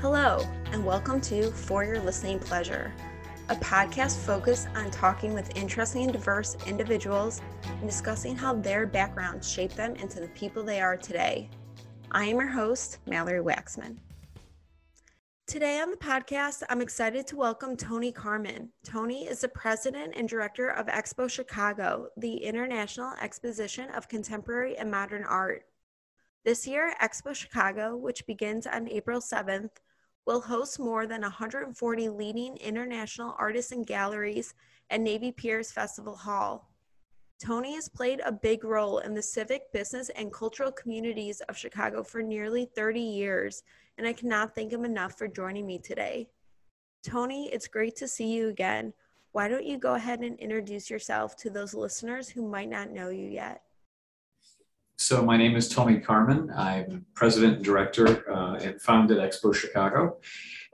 Hello, and welcome to For Your Listening Pleasure, a podcast focused on talking with interesting and diverse individuals and discussing how their backgrounds shape them into the people they are today. I am your host, Mallory Waxman. Today on the podcast, I'm excited to welcome Tony Karman. Tony is the president and director of Expo Chicago, the International Exposition of Contemporary and Modern Art. This year, Expo Chicago, which begins on April 7th, will host more than 140 leading international artists and galleries at Navy Piers Festival Hall. Tony has played a big role in the civic, business, and cultural communities of Chicago for nearly 30 years, and I cannot thank him enough for joining me today. Tony, it's great to see you again. Why don't you go ahead and introduce yourself to those listeners who might not know you yet? So my name is Tony Karman. I'm president and director uh, and founded Expo Chicago,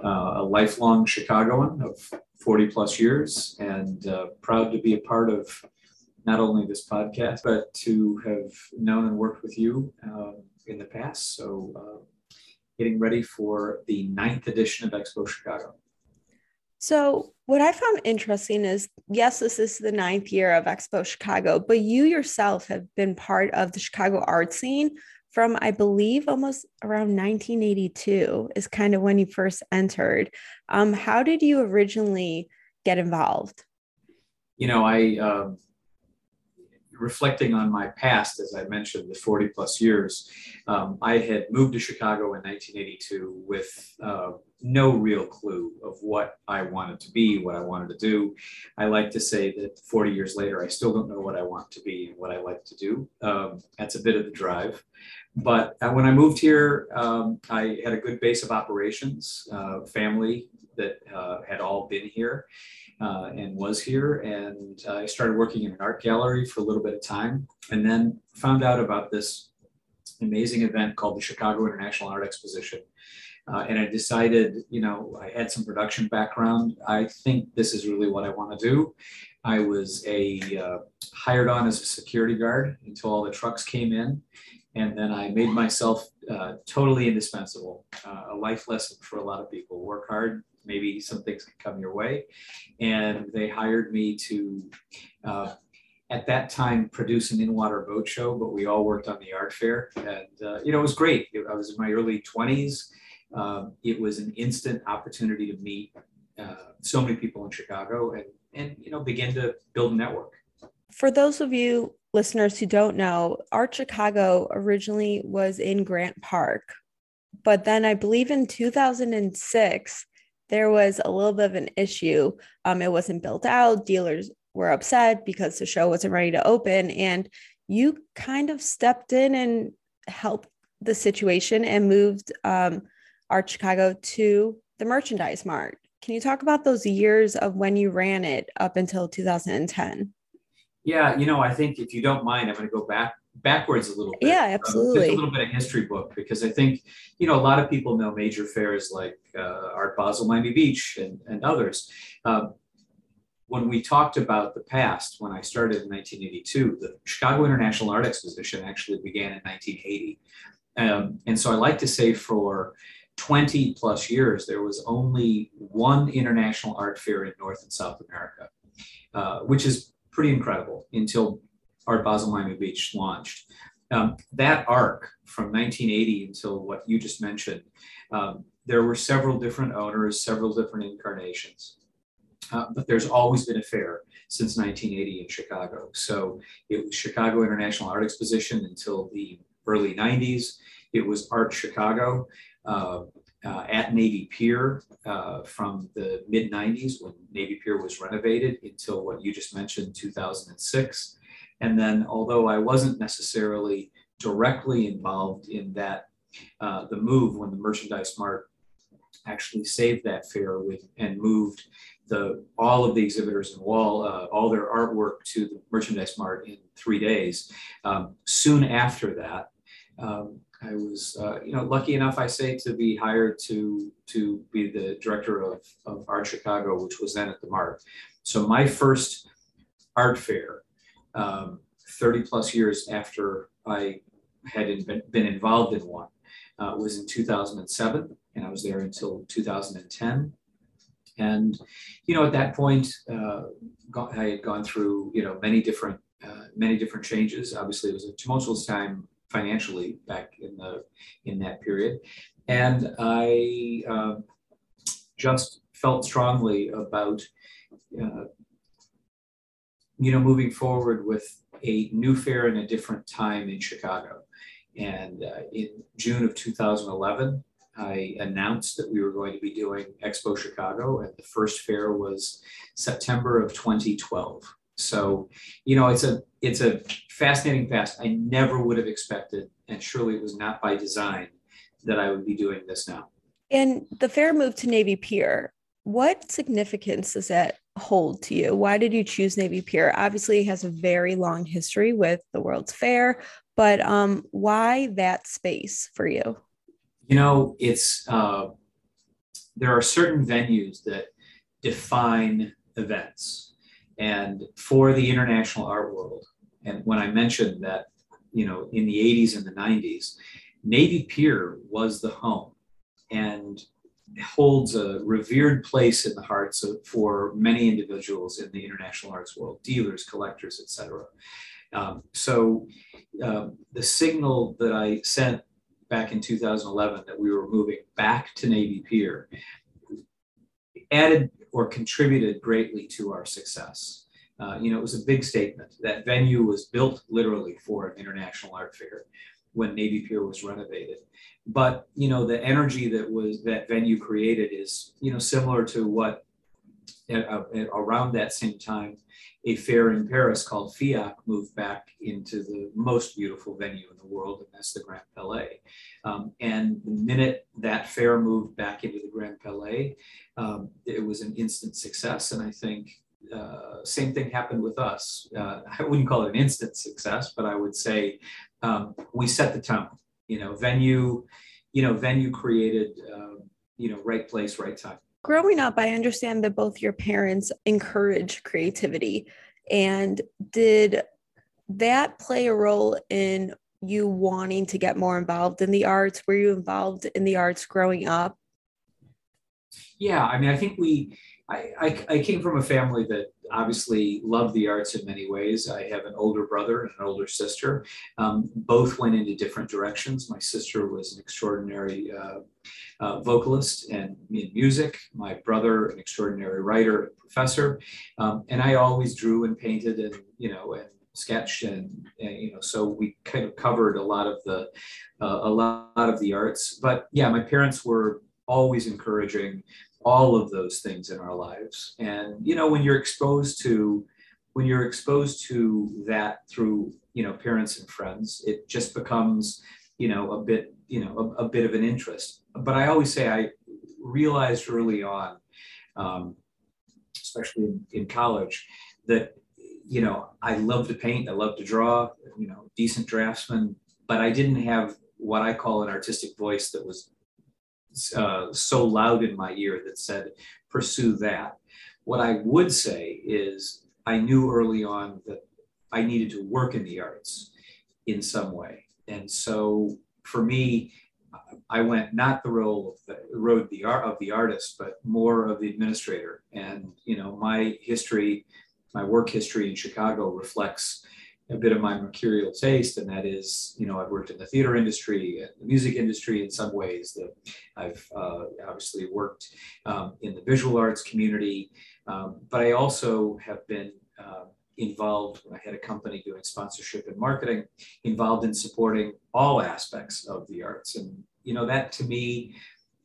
uh, a lifelong Chicagoan of 40 plus years, and uh, proud to be a part of not only this podcast, but to have known and worked with you um, in the past. So uh, getting ready for the ninth edition of Expo Chicago. So, what I found interesting is yes, this is the ninth year of Expo Chicago, but you yourself have been part of the Chicago art scene from, I believe, almost around 1982 is kind of when you first entered. Um, how did you originally get involved? You know, I, um, reflecting on my past, as I mentioned, the 40 plus years, um, I had moved to Chicago in 1982 with uh, no real clue of what I wanted to be, what I wanted to do. I like to say that 40 years later, I still don't know what I want to be and what I like to do. Um, that's a bit of the drive. But uh, when I moved here, um, I had a good base of operations, uh, family that uh, had all been here uh, and was here. And I started working in an art gallery for a little bit of time and then found out about this amazing event called the Chicago International Art Exposition. Uh, and I decided, you know, I had some production background. I think this is really what I want to do. I was a uh, hired on as a security guard until all the trucks came in, and then I made myself uh, totally indispensable. Uh, a life lesson for a lot of people: work hard, maybe some things can come your way. And they hired me to, uh, at that time, produce an in-water boat show, but we all worked on the art fair. And, uh, you know, it was great. I was in my early 20s. Um, it was an instant opportunity to meet uh, so many people in Chicago and, and, you know, begin to build a network. For those of you listeners who don't know, Art Chicago originally was in Grant Park. But then I believe in 2006, there was a little bit of an issue. Um, it wasn't built out. Dealers were upset because the show wasn't ready to open. And you kind of stepped in and helped the situation and moved um, Art Chicago to the merchandise mart. Can you talk about those years of when you ran it up until 2010? Yeah, you know, I think if you don't mind, I'm going to go back backwards a little bit. Yeah, absolutely. Um, a little bit of history book because I think you know a lot of people know major fairs like uh, Art Basel, Miami Beach, and, and others. Um, when we talked about the past, when I started in 1982, the Chicago International Art Exposition actually began in 1980, um, and so I like to say for 20 plus years there was only one international art fair in North and South America, uh, which is pretty incredible until Art Basel Miami Beach launched. Um, that arc from 1980 until what you just mentioned, um, there were several different owners, several different incarnations. Uh, but there's always been a fair since 1980 in Chicago. So it was Chicago International Art Exposition until the early 90s. It was Art Chicago uh, uh, at Navy Pier uh, from the mid 90s when Navy Pier was renovated until what you just mentioned, 2006. And then, although I wasn't necessarily directly involved in that, uh, the move when the merchandise mart actually saved that fair with and moved the all of the exhibitors and wall uh, all their artwork to the merchandise mart in three days. Um, soon after that, um, I was uh, you know lucky enough I say to be hired to to be the director of, of Art Chicago, which was then at the Mart. So my first art fair um, 30 plus years after I had been, been involved in one uh, was in 2007. and I was there until 2010. And you know, at that point, uh, I had gone through you know many different uh, many different changes. Obviously, it was a tumultuous time financially back in the in that period, and I uh, just felt strongly about uh, you know moving forward with a new fair in a different time in Chicago. And uh, in June of 2011, I announced that we were going to be doing Expo Chicago, and the first fair was September of 2012. So, you know, it's a it's a fascinating past. I never would have expected, and surely it was not by design, that I would be doing this now. And the fair move to Navy Pier. What significance does that hold to you? Why did you choose Navy Pier? Obviously, it has a very long history with the World's Fair, but um, why that space for you? You know, it's uh, there are certain venues that define events, and for the international art world, and when I mentioned that, you know, in the 80s and the 90s, Navy Pier was the home, and holds a revered place in the hearts of, for many individuals in the international arts world, dealers, collectors, etc. Um, so um, the signal that I sent back in 2011 that we were moving back to Navy Pier added or contributed greatly to our success. Uh, you know, it was a big statement. That venue was built literally for an international art fair when Navy Pier was renovated. But you know, the energy that was that venue created is you know similar to what at, uh, at around that same time a fair in Paris called FIAC moved back into the most beautiful venue in the world, and that's the Grand Palais. Um, and the minute that fair moved back into the Grand Palais, um, it was an instant success. And I think uh, same thing happened with us. Uh, I wouldn't call it an instant success, but I would say um, we set the tone. You know, venue, you know, venue created, uh, you know, right place, right time. Growing up, I understand that both your parents encourage creativity. And did that play a role in you wanting to get more involved in the arts? Were you involved in the arts growing up? Yeah, I mean, I think we, I, I, I, came from a family that obviously love the arts in many ways. I have an older brother and an older sister. Um, both went into different directions. My sister was an extraordinary uh, uh, vocalist and in music. My brother, an extraordinary writer and professor. Um, and I always drew and painted and, you know, and sketched and, and, you know so we kind of covered a lot of the uh, a lot of the arts but yeah my parents were always encouraging all of those things in our lives. And you know, when you're exposed to when you're exposed to that through you know parents and friends, it just becomes you know a bit you know a, a bit of an interest. But I always say I realized early on, um, especially in, in college, that you know I love to paint, I love to draw, you know, decent draftsman, but I didn't have what I call an artistic voice that was uh, so loud in my ear that said, pursue that. What I would say is, I knew early on that I needed to work in the arts in some way. And so for me, I went not the role of the road the art of the artist, but more of the administrator. And you know, my history, my work history in Chicago reflects a bit of my mercurial taste, and that is, you know, I've worked in the theater industry, and the music industry in some ways. That I've uh, obviously worked um, in the visual arts community, um, but I also have been uh, involved. I had a company doing sponsorship and marketing, involved in supporting all aspects of the arts, and you know, that to me,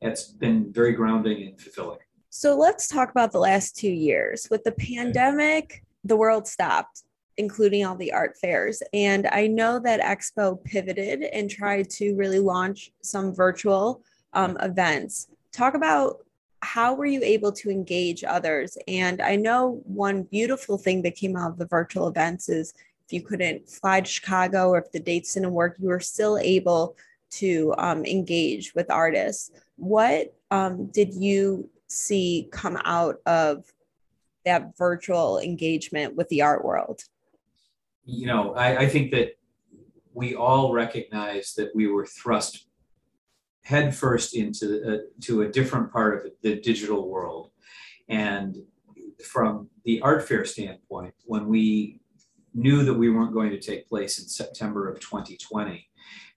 it's been very grounding and fulfilling. So let's talk about the last two years with the pandemic. The world stopped including all the art fairs. And I know that Expo pivoted and tried to really launch some virtual um, events. Talk about how were you able to engage others? And I know one beautiful thing that came out of the virtual events is if you couldn't fly to Chicago or if the dates didn't work, you were still able to um, engage with artists. What um, did you see come out of that virtual engagement with the art world? You know, I, I think that we all recognize that we were thrust headfirst into a, to a different part of the digital world. And from the art fair standpoint, when we knew that we weren't going to take place in September of 2020,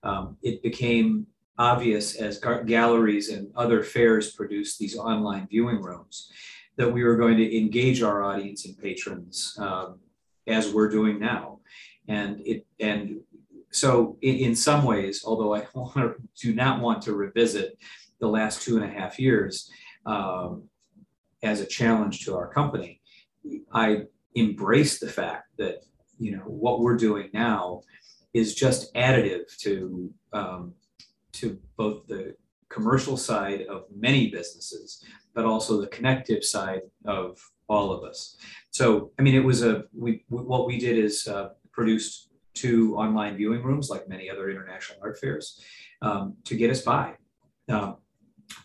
um, it became obvious as galleries and other fairs produced these online viewing rooms that we were going to engage our audience and patrons um, as we're doing now. And it and so in, some ways, although I do not want to revisit the last two and a half years um, as a challenge to our company, I embrace the fact that you know what we're doing now is just additive to um, to both the commercial side of many businesses, but also the connective side of all of us. So, I mean, it was a we what we did is uh, produced two online viewing rooms, like many other international art fairs, um, to get us by. Um,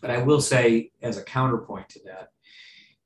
but I will say, as a counterpoint to that,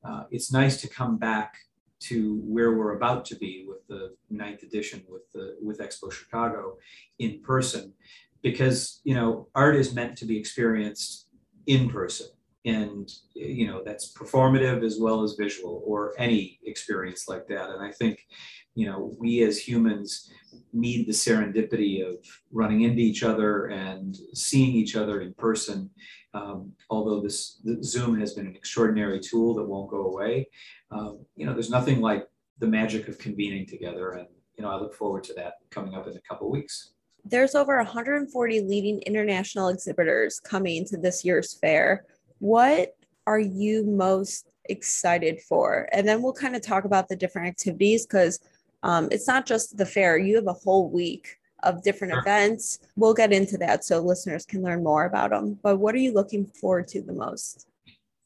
uh, it's nice to come back to where we're about to be with the ninth edition with the with Expo Chicago in person, because you know art is meant to be experienced in person and you know that's performative as well as visual or any experience like that. And i think you know we as humans need the serendipity of running into each other and seeing each other in person. Um, although this zoom has been an extraordinary tool that won't go away um, you know there's nothing like the magic of convening together. And you know i look forward to that coming up in a couple weeks. There's over 140 leading international exhibitors coming to this year's fair what are you most excited for? And then we'll kind of talk about the different activities because um, it's not just the fair, you have a whole week of different sure. events. We'll get into that so listeners can learn more about them. But what are you looking forward to the most?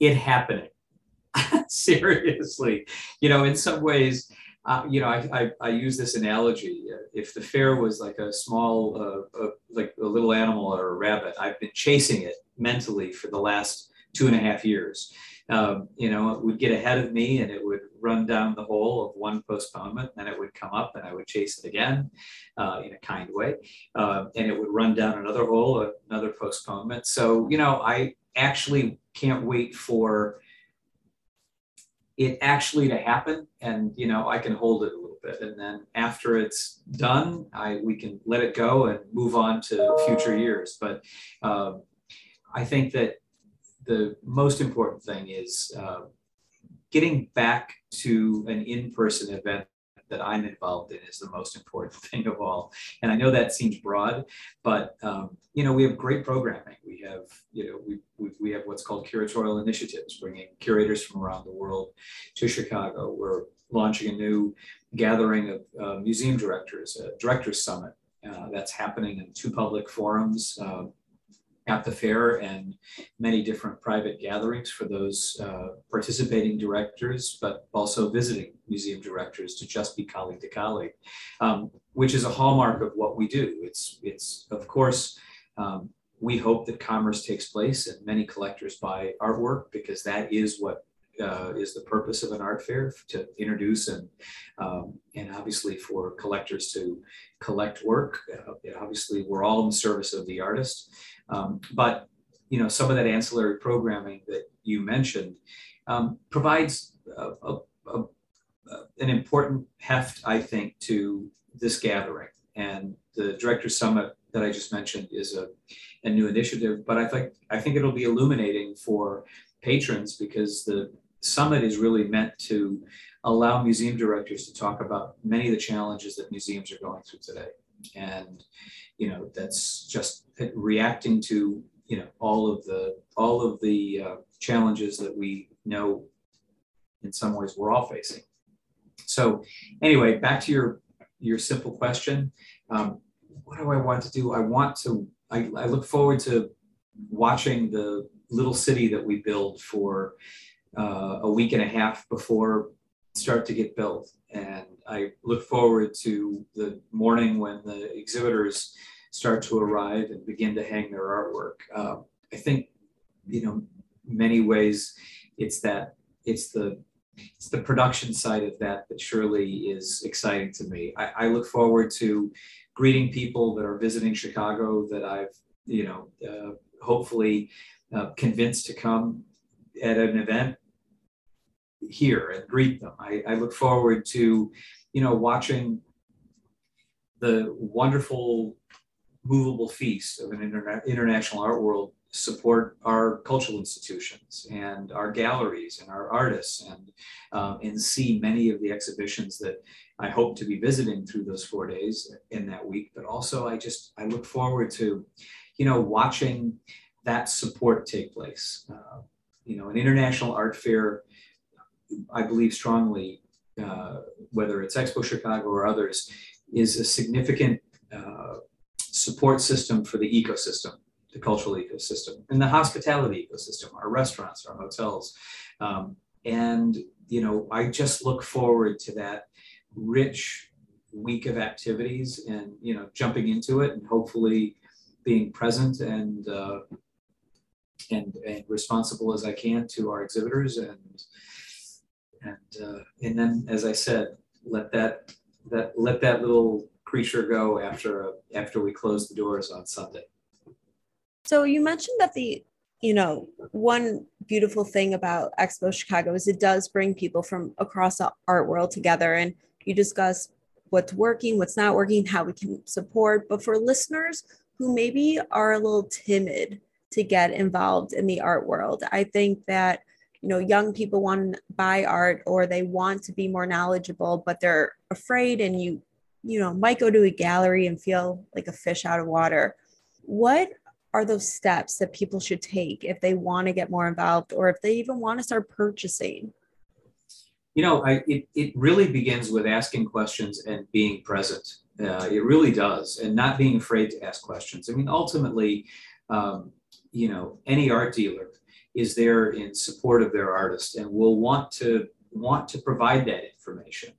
It happening. Seriously. You know, in some ways, uh, you know, I, I, I, use this analogy. If the fair was like a small, uh, uh, like a little animal or a rabbit, I've been chasing it mentally for the last two and a half years. Um, you know, it would get ahead of me and it would run down the hole of one postponement, and it would come up and I would chase it again uh, in a kind way. Uh, and it would run down another hole, another postponement. So, you know, I actually can't wait for it actually to happen and you know i can hold it a little bit and then after it's done i we can let it go and move on to future years but um, i think that the most important thing is uh, getting back to an in-person event that I'm involved in is the most important thing of all. And I know that seems broad, but um, you know we have great programming. We have you know we, we, we have what's called curatorial initiatives, bringing curators from around the world to Chicago. We're launching a new gathering of uh, museum directors, a directors summit. Uh, that's happening in two public forums. Uh, at the fair and many different private gatherings for those uh, participating directors, but also visiting museum directors to just be colleague to colleague, um, which is a hallmark of what we do. It's, it's of course, um, we hope that commerce takes place and many collectors buy artwork because that is what uh, is the purpose of an art fair to introduce and um, and obviously for collectors to collect work. Uh, obviously, we're all in the service of the artist, um, but you know some of that ancillary programming that you mentioned um, provides a, a, a, an important heft, I think, to this gathering. And the Director Summit that I just mentioned is a, a new initiative, but I think I think it'll be illuminating for patrons because the summit is really meant to allow museum directors to talk about many of the challenges that museums are going through today. And, you know, that's just reacting to, you know, all of the, all of the uh, challenges that we know in some ways we're all facing. So anyway, back to your, your simple question. Um, what do I want to do? I want to, I, I look forward to watching the little city that we build for uh, a week and a half before start to get built. And I look forward to the morning when the exhibitors start to arrive and begin to hang their artwork. Uh, I think, you know, many ways it's that it's the it's the production side of that that surely is exciting to me. I, I look forward to greeting people that are visiting Chicago that I've you know uh, hopefully uh, convinced to come at an event here and greet them. I, I look forward to, you know, watching the wonderful movable feast of an interna- international art world support our cultural institutions and our galleries and our artists and um, and see many of the exhibitions that I hope to be visiting through those four days in that week. But also, I just I look forward to, you know, watching that support take place. Uh, you know, an international art fair, I believe strongly, uh, whether it's Expo Chicago or others, is a significant uh, support system for the ecosystem, the cultural ecosystem, and the hospitality ecosystem, our restaurants, our hotels. Um, and, you know, I just look forward to that rich week of activities and, you know, jumping into it and hopefully being present and, uh, and, and responsible as I can to our exhibitors and and uh, and then as I said, let that that let that little creature go after after we close the doors on Sunday. So you mentioned that the you know one beautiful thing about Expo Chicago is it does bring people from across the art world together, and you discuss what's working, what's not working, how we can support. But for listeners who maybe are a little timid to get involved in the art world, I think that you know young people want to buy art or they want to be more knowledgeable but they're afraid and you you know might go to a gallery and feel like a fish out of water. What are those steps that people should take if they want to get more involved or if they even want to start purchasing? You know I, it, it really begins with asking questions and being present. Uh, it really does and not being afraid to ask questions. I mean ultimately um, you know any art dealer is there in support of their artist and will want to want to provide that information.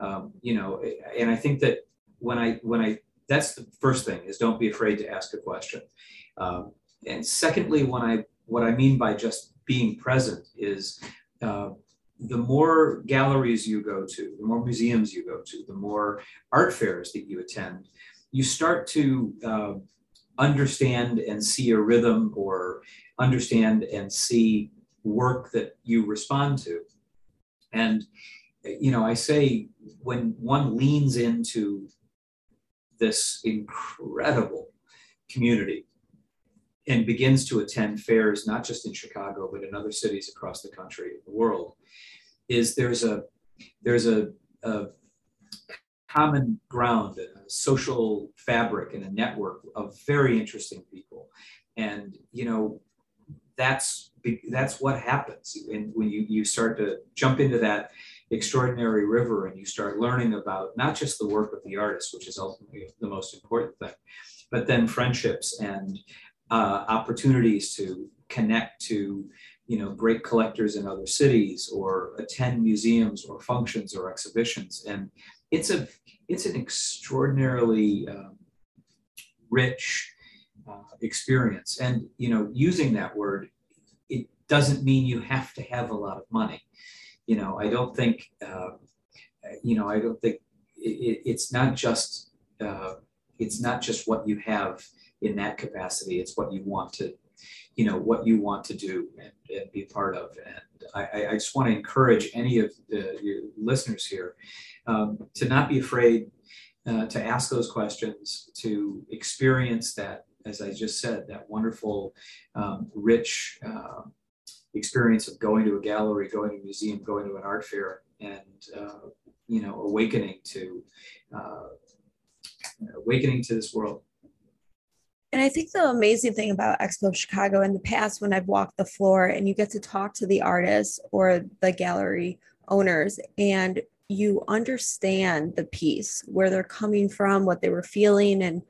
Um, you know, and I think that when I when I that's the first thing is don't be afraid to ask a question. Um, and secondly, when I what I mean by just being present is uh, the more galleries you go to, the more museums you go to, the more art fairs that you attend, you start to uh, understand and see a rhythm or understand and see work that you respond to. And, you know, I say when one leans into this incredible community and begins to attend fairs, not just in Chicago, but in other cities across the country, the world, is there's a there's a, a common ground, a social fabric, and a network of very interesting people. And you know, that's that's what happens. And when you you start to jump into that extraordinary river and you start learning about not just the work of the artist which is ultimately the most important thing but then friendships and uh, opportunities to connect to you know great collectors in other cities or attend museums or functions or exhibitions. And it's a it's an extraordinarily um, rich uh, experience. And you know, using that word, it doesn't mean you have to have a lot of money. You know, I don't think. Uh, you know, I don't think it, it's not just uh, it's not just what you have in that capacity. It's what you want to, you know, what you want to do and, and be part of. And I, I just want to encourage any of the your listeners here um, to not be afraid uh, to ask those questions, to experience that as I just said, that wonderful, um, rich uh, experience of going to a gallery, going to a museum, going to an art fair, and uh, you know, awakening to uh, awakening to this world. And I think the amazing thing about Expo Chicago in the past, when I've walked the floor and you get to talk to the artists or the gallery owners, and you understand the piece, where they're coming from, what they were feeling, and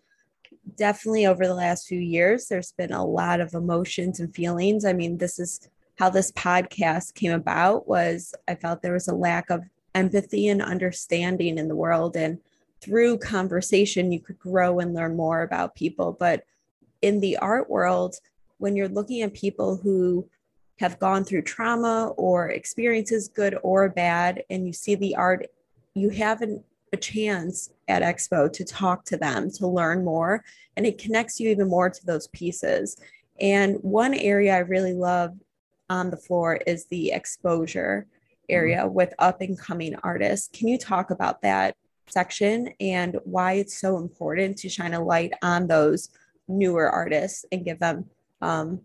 definitely over the last few years, there's been a lot of emotions and feelings. I mean, this is how this podcast came about was I felt there was a lack of empathy and understanding in the world and through conversation you could grow and learn more about people but in the art world when you're looking at people who have gone through trauma or experiences good or bad and you see the art you have an a chance at Expo to talk to them, to learn more, and it connects you even more to those pieces. And one area I really love on the floor is the exposure area mm-hmm. with up and coming artists. Can you talk about that section and why it's so important to shine a light on those newer artists and give them, um,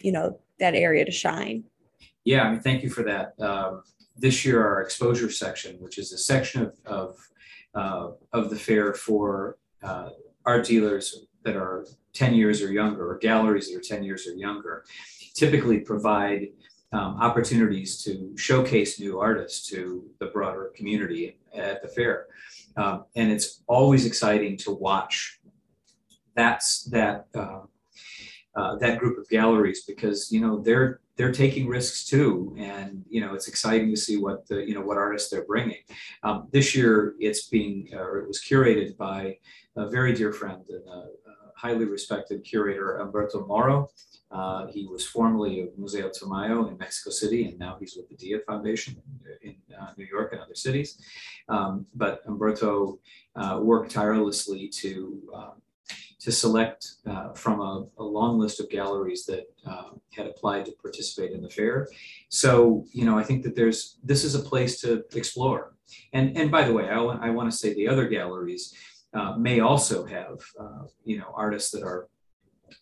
you know, that area to shine? Yeah, I mean, thank you for that. Um, this year, our exposure section, which is a section of of, uh, of the fair for uh, art dealers that are 10 years or younger, or galleries that are 10 years or younger, typically provide um, opportunities to showcase new artists to the broader community at the fair. Um, and it's always exciting to watch that's that uh, uh, that group of galleries because you know they're they're taking risks too. And you know it's exciting to see what the you know what artists they're bringing. Um, this year it's being or it was curated by a very dear friend and a, a highly respected curator Humberto Moro. Uh, he was formerly of Museo Tamayo in Mexico City, and now he's with the Dia Foundation in, uh, New York and other cities. Um, but Humberto uh, worked tirelessly to um, to select uh, from a, a, long list of galleries that uh, had applied to participate in the fair. So, you know, I think that there's this is a place to explore. And and by the way, I, I want to say the other galleries uh, may also have, uh, you know, artists that are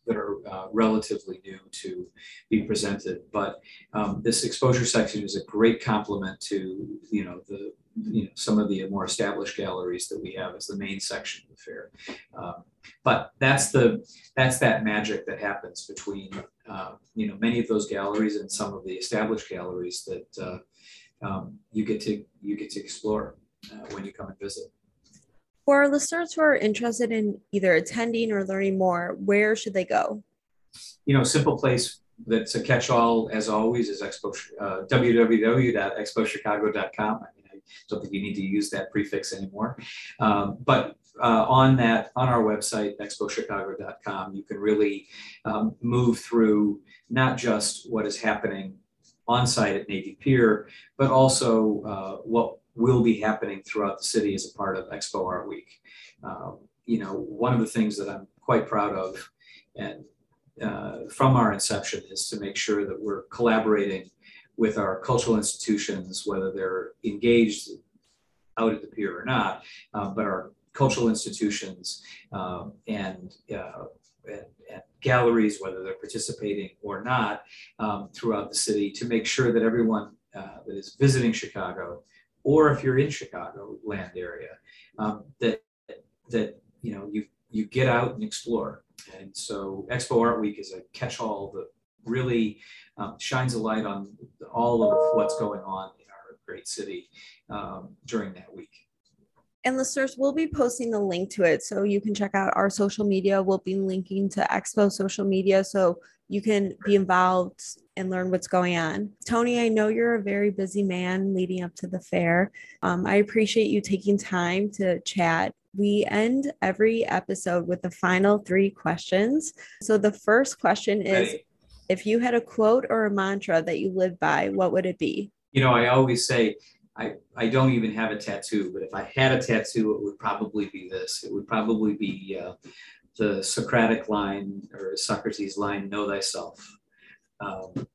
that are uh, relatively new to be presented. But um, this exposure section is a great complement to you know the you know some of the more established galleries that we have as the main section of the fair. Um, but that's the that's that magic that happens between uh, you know many of those galleries and some of the established galleries that uh, um, you get to you get to explore uh, when you come and visit. For our listeners who are interested in either attending or learning more, where should they go? You know, simple place that's a catch-all as always is expo uh, www.expochicago.com. I mean, I don't think you need to use that prefix anymore. Um, but uh, on that, on our website, expochicago.com, you can really um, move through not just what is happening on site at Navy Pier, but also uh, what will be happening throughout the city as a part of Expo Art Week. Um, you know, one of the things that I'm quite proud of and uh, from our inception is to make sure that we're collaborating with our cultural institutions, whether they're engaged out at the pier or not, uh, but our cultural institutions um, and, uh, and, and, galleries, whether they're participating or not, um, throughout the city to make sure that everyone uh, that is visiting Chicago or if you're in Chicago land area, um, that that you know you you get out and explore. And so Expo Art Week is a catch-all that really um, shines a light on all of what's going on in our great city um, during that week. And listeners, we'll be posting the link to it so you can check out our social media. We'll be linking to Expo social media so you can be involved and learn what's going on. Tony, I know you're a very busy man leading up to the fair. Um, I appreciate you taking time to chat. We end every episode with the final three questions. So the first question is Ready. if you had a quote or a mantra that you live by, what would it be? You know, I always say, I, I don't even have a tattoo, but if I had a tattoo, it would probably be this. It would probably be uh, the Socratic line or Socrates line, know thyself. Um,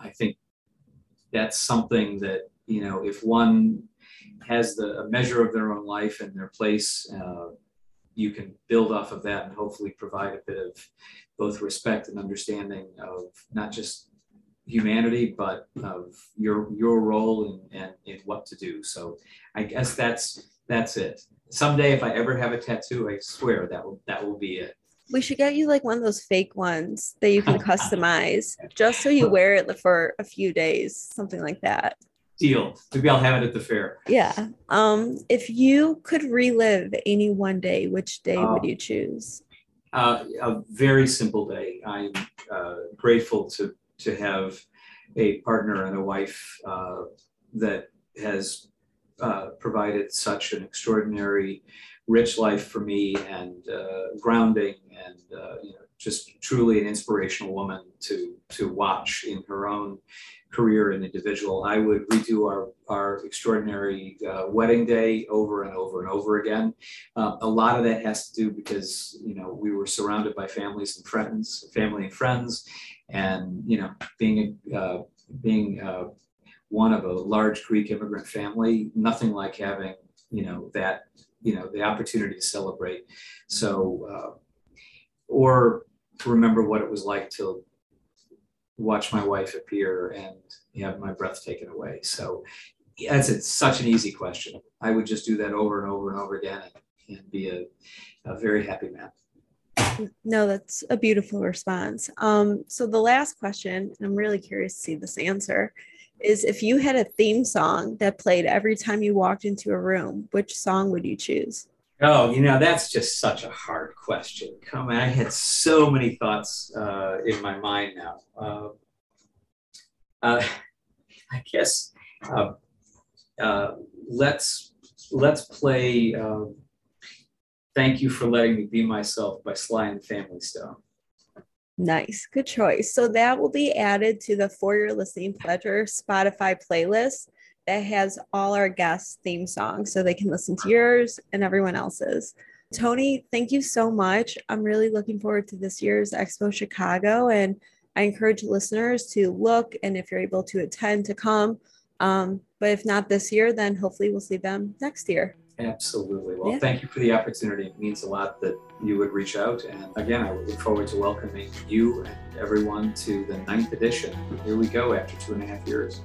I think that's something that, you know, if one has the a measure of their own life and their place, uh, you can build off of that and hopefully provide a bit of both respect and understanding of not just humanity, but of your your role and in, in, in what to do. So I guess that's that's it. Someday, if I ever have a tattoo, I swear that will that will be it. We should get you like one of those fake ones that you can customize just so you wear it for a few days, something like that. Deal. Maybe I'll have it at the fair. Yeah. Um, if you could relive any one day, which day uh, would you choose? Uh, a very simple day. I'm uh, grateful to to have a partner and a wife uh, that has uh, provided such an extraordinary, rich life for me and uh, grounding and uh, you know, just truly an inspirational woman to to watch in her own career and individual. I would redo our our extraordinary uh, wedding day over and over and over again. Uh, a lot of that has to do because you know we were surrounded by families and friends, family and friends, and you know being uh, being uh, one of a large Greek immigrant family, nothing like having you know that you know the opportunity to celebrate. So uh, or to remember what it was like to watch my wife appear and have my breath taken away. So that's it's such an easy question. I would just do that over and over and over again and, and be a, a very happy man. No, that's a beautiful response. Um, so the last question, and I'm really curious to see this answer, is if you had a theme song that played every time you walked into a room, which song would you choose? Oh, you know, that's just such a hard question. Come on, I had so many thoughts uh, in my mind now. Uh, uh, I guess uh, uh, let's let's play. Thank you for letting me be myself by Sly and Family Stone. Nice, good choice. So that will be added to the For Your Listening Pleasure Spotify playlist that has all our guests' theme songs so they can listen to yours and everyone else's. Tony, thank you so much. I'm really looking forward to this year's Expo Chicago, and I encourage listeners to look and if you're able to attend, to come. Um, but if not this year, then hopefully we'll see them next year. Absolutely. Well, yeah. thank you for the opportunity. It means a lot that you would reach out. And again, I look forward to welcoming you and everyone to the ninth edition. Here we go after two and a half years.